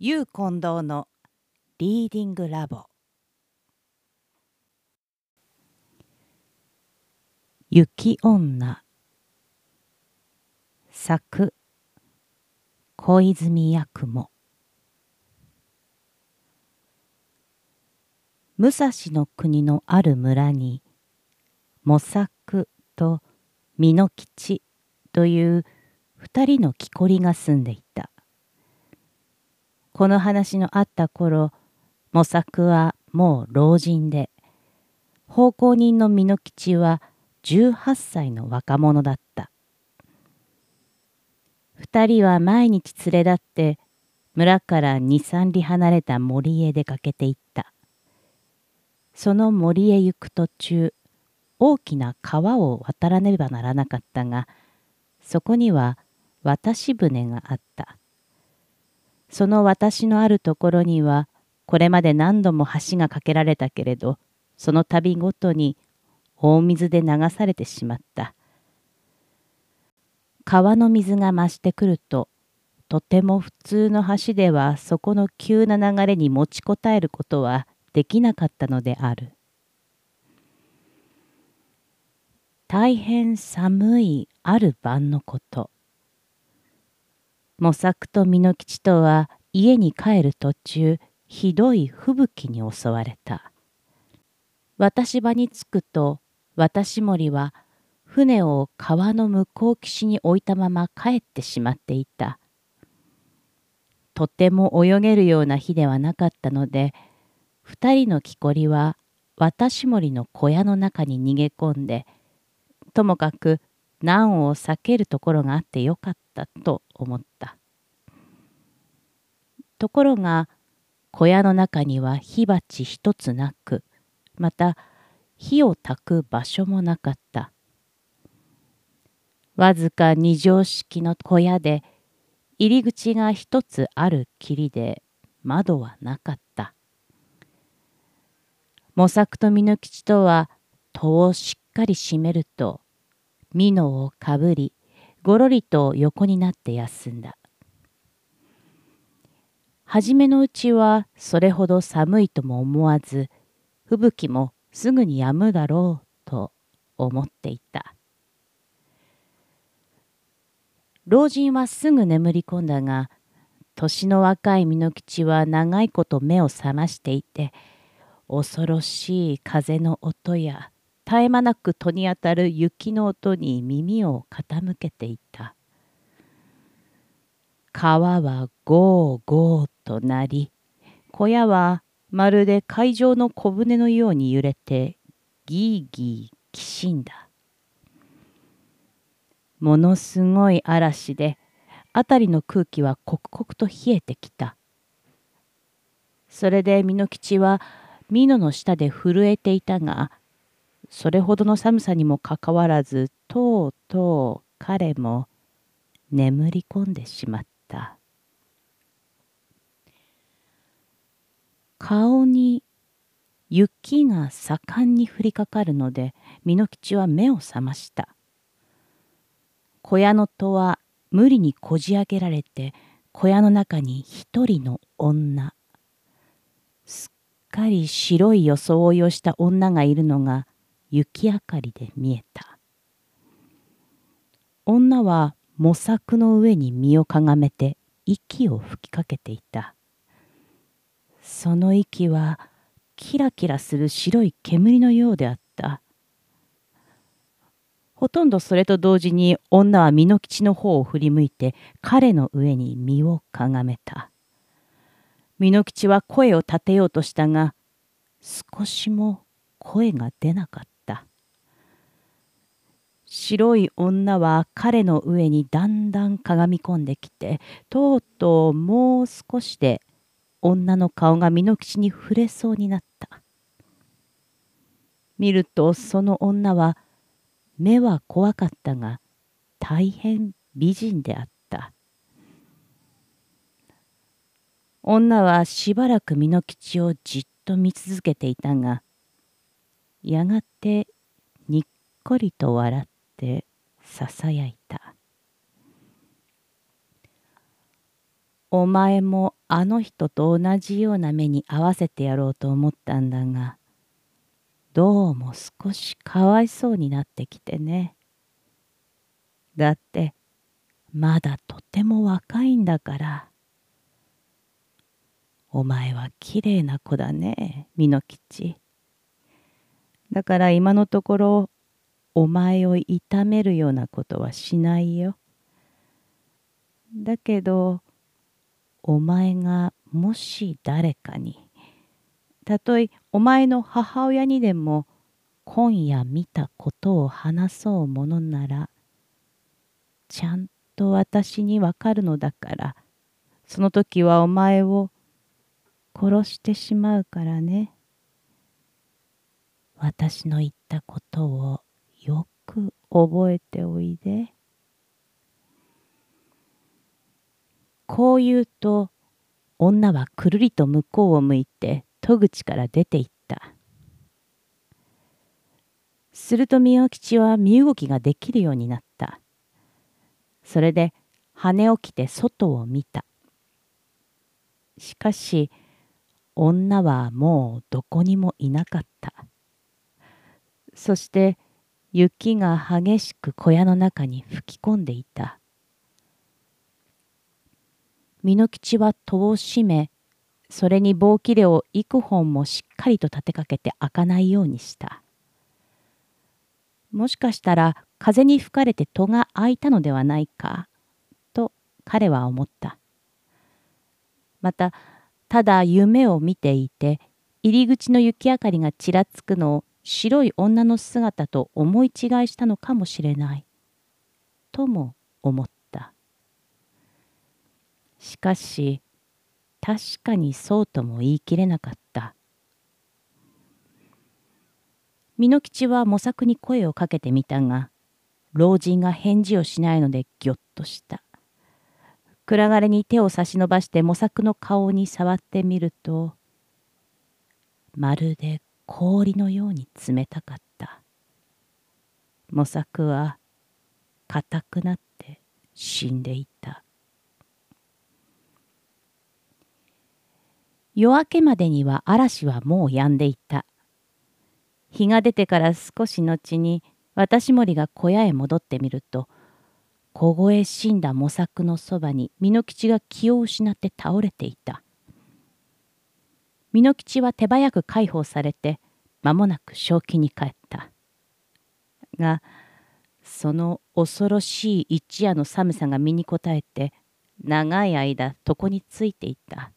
ゆう近藤のリーディングラボ雪女作小泉八雲武蔵の国のある村に模索と美濃吉という二人の木こりが住んでいた。この話のあった頃、模索はもう老人で、奉公人の美濃吉は18歳の若者だった。二人は毎日連れ立って村から二三里離れた森へ出かけていった。その森へ行く途中、大きな川を渡らねばならなかったが、そこには渡し船があった。その私のあるところには、これまで何度も橋が架けられたけれど、その度ごとに大水で流されてしまった。川の水が増してくると、とても普通の橋ではそこの急な流れに持ちこたえることはできなかったのである。大変寒いある晩のこと。模索と美濃吉とは家に帰る途中、ひどい吹雪に襲われた。渡し場に着くと、渡し森は船を川の向こう岸に置いたまま帰ってしまっていた。とても泳げるような日ではなかったので、二人の木こりは渡し森の小屋の中に逃げ込んで、ともかく難を避けるところがあってよかったと思った。ところが小屋の中には火鉢一つなくまた火を焚く場所もなかった。わずか二畳式の小屋で入り口が一つある霧で窓はなかった。模索と美濃吉とは戸をしっかり閉めると美濃をかぶりごろりと横になって休んだ。はじめのうちはそれほど寒いとも思わず吹雪もすぐに止むだろうと思っていた。老人はすぐ眠り込んだが年の若い美濃吉は長いこと目を覚ましていて恐ろしい風の音や絶え間なく戸に当たる雪の音に耳を傾けていた。川はゴーゴーとなり、小屋はまるで海上の小舟のように揺れてギーギーきしんだ。ものすごい嵐で辺りの空気は刻々と冷えてきた。それで美濃吉は美濃の下で震えていたがそれほどの寒さにもかかわらずとうとう彼も眠り込んでしまった。顔に雪が盛んに降りかかるので美濃吉は目を覚ました。小屋の戸は無理にこじ開けられて小屋の中に一人の女すっかり白い装いをした女がいるのが雪明かりで見えた女は模索の上に身をかがめて息を吹きかけていたその息はキラキラする白い煙のようであった。ほとんどそれと同時に女は美濃吉の方を振り向いて彼の上に身をかがめた。美濃吉は声を立てようとしたが少しも声が出なかった。白い女は彼の上にだんだんかがみ込んできてとうとうもう少しで女の顔が美吉に触れそうになった。見るとその女は目は怖かったが大変美人であった。女はしばらく美吉をじっと見続けていたがやがてにっこりと笑ったてささやいた。お前もあの人と同じような目に合わせてやろうと思ったんだが、どうも少しかわいそうになってきてね。だって、まだとても若いんだから。お前はきれいな子だね、美濃吉。だから今のところ、お前を痛めるようなことはしないよ。だけど、お前がもし誰かにたとえお前の母親にでも今夜見たことを話そうものならちゃんと私にわかるのだからその時はお前を殺してしまうからね私の言ったことをよく覚えておいで。こう言うと女はくるりと向こうを向いて戸口から出て行った。すると三代吉は身動きができるようになった。それで羽を着て外を見た。しかし女はもうどこにもいなかった。そして雪が激しく小屋の中に吹き込んでいた。美濃吉は戸を閉め、それに棒切れを幾本もしっかりと立てかけて開かないようにした。もしかしたら風に吹かれて戸が開いたのではないか、と彼は思った。また、ただ夢を見ていて、入り口の雪明かりがちらつくのを白い女の姿と思い違いしたのかもしれない。とも思った。しかし確かにそうとも言い切れなかった美濃吉は模索に声をかけてみたが老人が返事をしないのでぎょっとした暗がりに手を差し伸ばして模索の顔に触ってみるとまるで氷のように冷たかった模索は硬くなって死んでいた夜明けまでには嵐はもう止んでいた。日が出てから少し後に私森が小屋へ戻ってみると凍え死んだ模索のそばに美濃吉が気を失って倒れていた。美濃吉は手早く解放されて間もなく正気に帰った。がその恐ろしい一夜の寒さが身にこたえて長い間床についていた。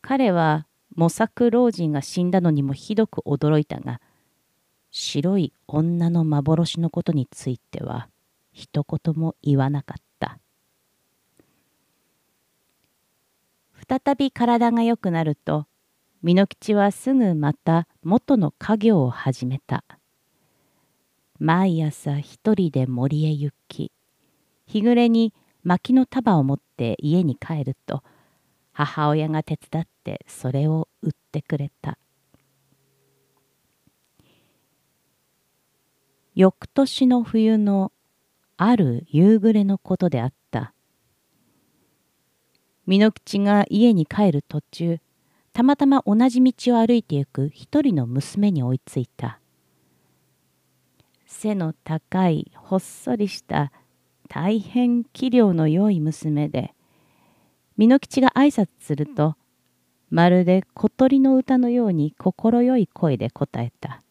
彼は模索老人が死んだのにもひどく驚いたが白い女の幻のことについては一言も言わなかった再び体が良くなると美濃吉はすぐまた元の家業を始めた。毎朝一人で森へ行き日暮れに薪の束を持って家に帰ると母親が手伝ってそれを売ってくれた。翌年の冬のある夕暮れのことであった。美濃吉が家に帰る途中たまたま同じ道を歩いてゆく一人の娘に追いついた。背の高いほっそりした大変器量の良い娘で美濃吉が挨拶するとまるで小鳥の歌のように快い声で答えた。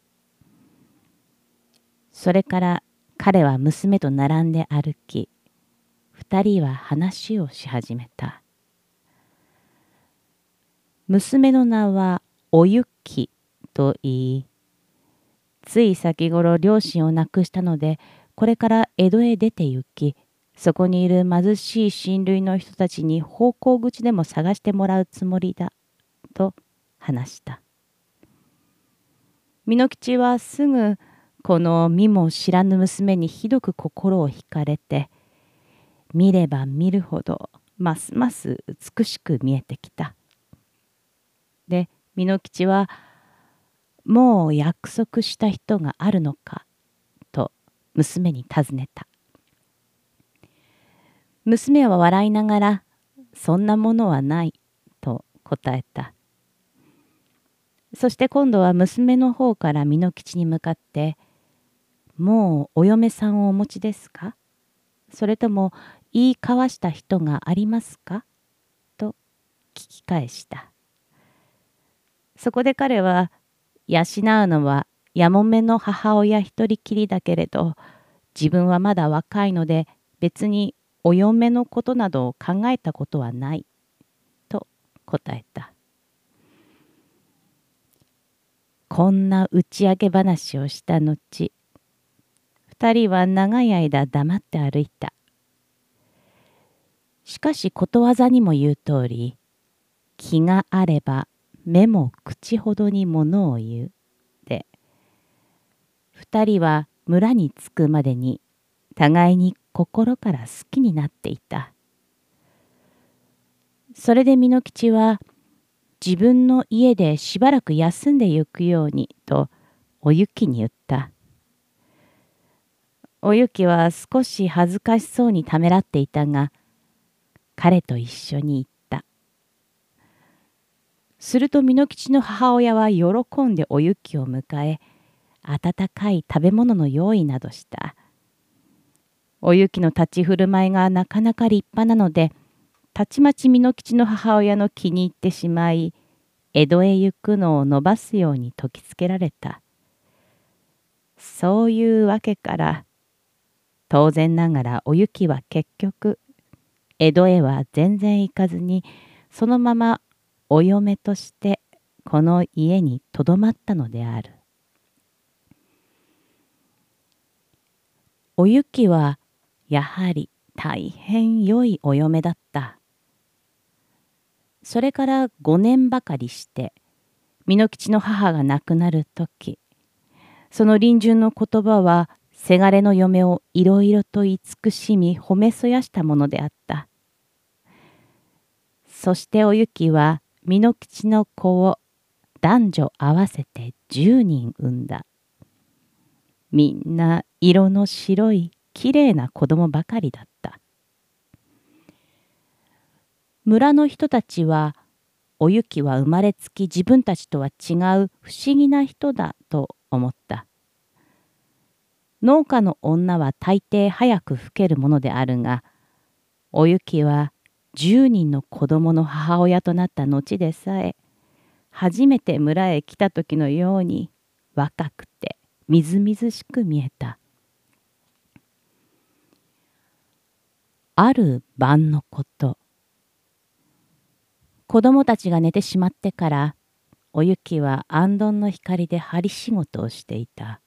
それから彼は娘と並んで歩き二人は話をし始めた。娘の名はおゆきと言いつい先頃両親を亡くしたのでこれから江戸へ出て行きそこにいる貧しい親類の人たちに方向口でも探してもらうつもりだと話した美濃吉はすぐこの身も知らぬ娘にひどく心を惹かれて見れば見るほどますます美しく見えてきた。で美濃吉は「もう約束した人があるのか?」と娘に尋ねた。娘は笑いながら、そんなものはない、と答えた。そして今度は娘の方から美濃吉に向かって、もうお嫁さんをお持ちですか？それとも言い交わした人がありますか？と聞き返した。そこで彼は、養うのはやもめの母親一人きりだけれど、自分はまだ若いので別にお嫁のことなどを考えたことはない、と答えた。こんな打ち明け話をした後、二人は長い間黙って歩いた。しかしことわざにも言う通り、気があれば目も口ほどにものを言う。で、二人は村に着くまでに互いに心から好きになっていた。それで美濃吉は自分の家でしばらく休んでゆくようにとおゆきに言った。おゆきは少し恥ずかしそうにためらっていたが、彼と一緒に行った。すると美濃吉の母親は喜んでおゆきを迎え、温かい食べ物の用意などした。おゆきの立ち振る舞いがなかなか立派なので、たちまち美濃吉の母親の気に入ってしまい、江戸へ行くのを伸ばすように説きつけられた。そういうわけから、当然ながらおゆきは結局、江戸へは全然行かずに、そのままお嫁としてこの家にとどまったのである。おゆきはやはり大変良いお嫁だった。それから5年ばかりして美濃吉の母が亡くなる時その臨終の言葉はせがれの嫁をいろいろと慈しみ褒めそやしたものであった。そしておゆきは美濃吉の子を男女合わせて10人産んだ。みんな色の白いきれいな子供ばかりだった。村の人たちは、おゆきは生まれつき自分たちとは違う不思議な人だと思った。農家の女は大抵早く老けるものであるが、おゆきは10人の子供の母親となった後でさえ、初めて村へ来た時のように若くてみずみずしく見えた。ある晩のこと、子供たちが寝てしまってから、おゆきは安どんの光で針仕事をしていた。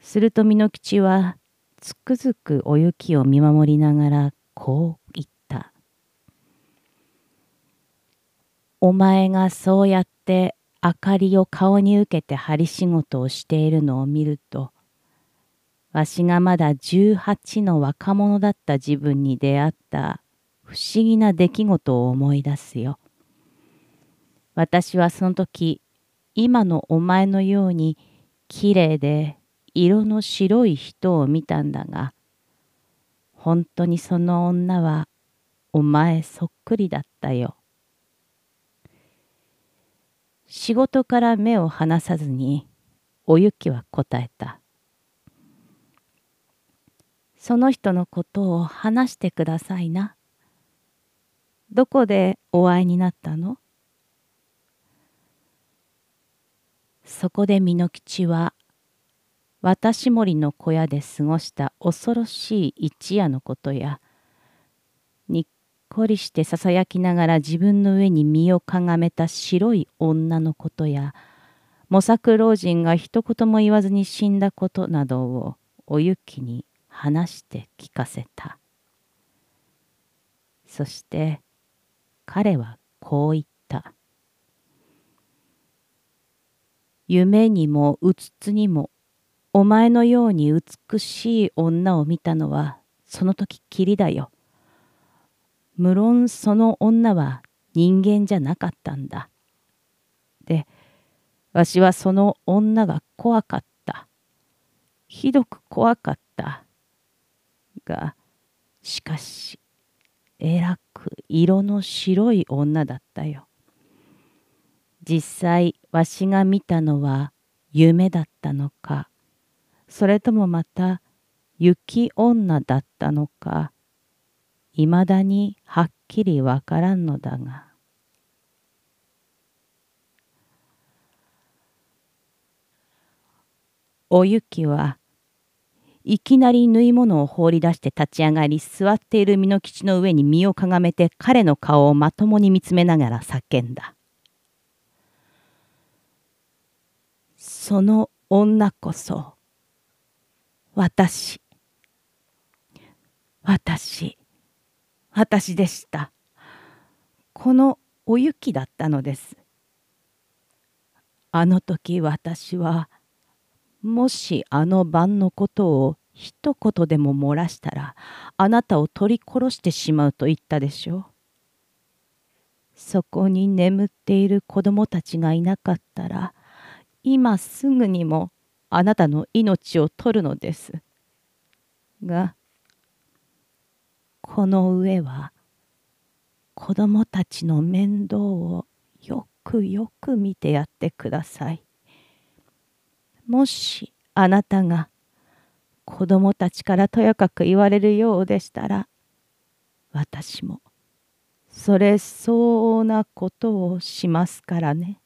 すると美濃吉はつくづくおゆきを見守りながらこう言った。お前がそうやって明かりを顔に受けて針仕事をしているのを見ると、わしがまだ18の若者だった自分に出会った不思議な出来事を思い出すよ。私はその時、今のお前のようにきれいで色の白い人を見たんだが、本当にその女はお前そっくりだったよ。仕事から目を離さずにおゆきは答えた。その人のことを話してくださいな。どこでお会いになったの？そこで美濃吉は私森の小屋で過ごした恐ろしい一夜のことやにっこりしてささやきながら自分の上に身をかがめた白い女のことや模索老人が一言も言わずに死んだことなどをおゆきに話して聞かせたそして彼はこう言った。夢にもうつつにもお前のように美しい女を見たのはその時きりだよ。無論その女は人間じゃなかったんだ。で、わしはその女が怖かった。ひどく怖かった。が、しかしえらく色の白い女だったよ。実際わしが見たのは夢だったのかそれともまた雪女だったのかいまだにはっきりわからんのだがおゆきはいきなり縫い物を放り出して立ち上がり座っている蓑吉の上に身をかがめて彼の顔をまともに見つめながら叫んだ。その女こそ私私私でしたこのお雪だったのですあの時私はもしあの晩のことを一言でも漏らしたらあなたを取り殺してしまうと言ったでしょう。そこに眠っている子供たちがいなかったら今すぐにもあなたの命を取るのです。がこの上は子供たちの面倒をよくよく見てやってください。もしあなたが子供たちからとやかく言われるようでしたら私もそれ相応なことをしますからね。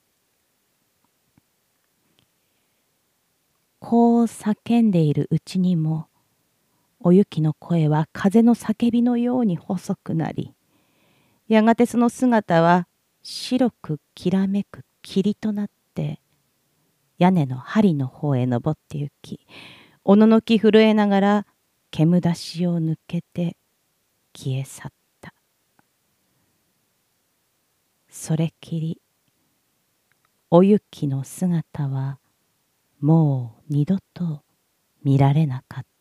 こう叫んでいるうちにもお雪の声は風の叫びのように細くなりやがてその姿は白くきらめく霧となって屋根の針の方へ登って行きおののき震えながら煙出しを抜けて消え去った。それきりお雪の姿はもう二度と見られなかった。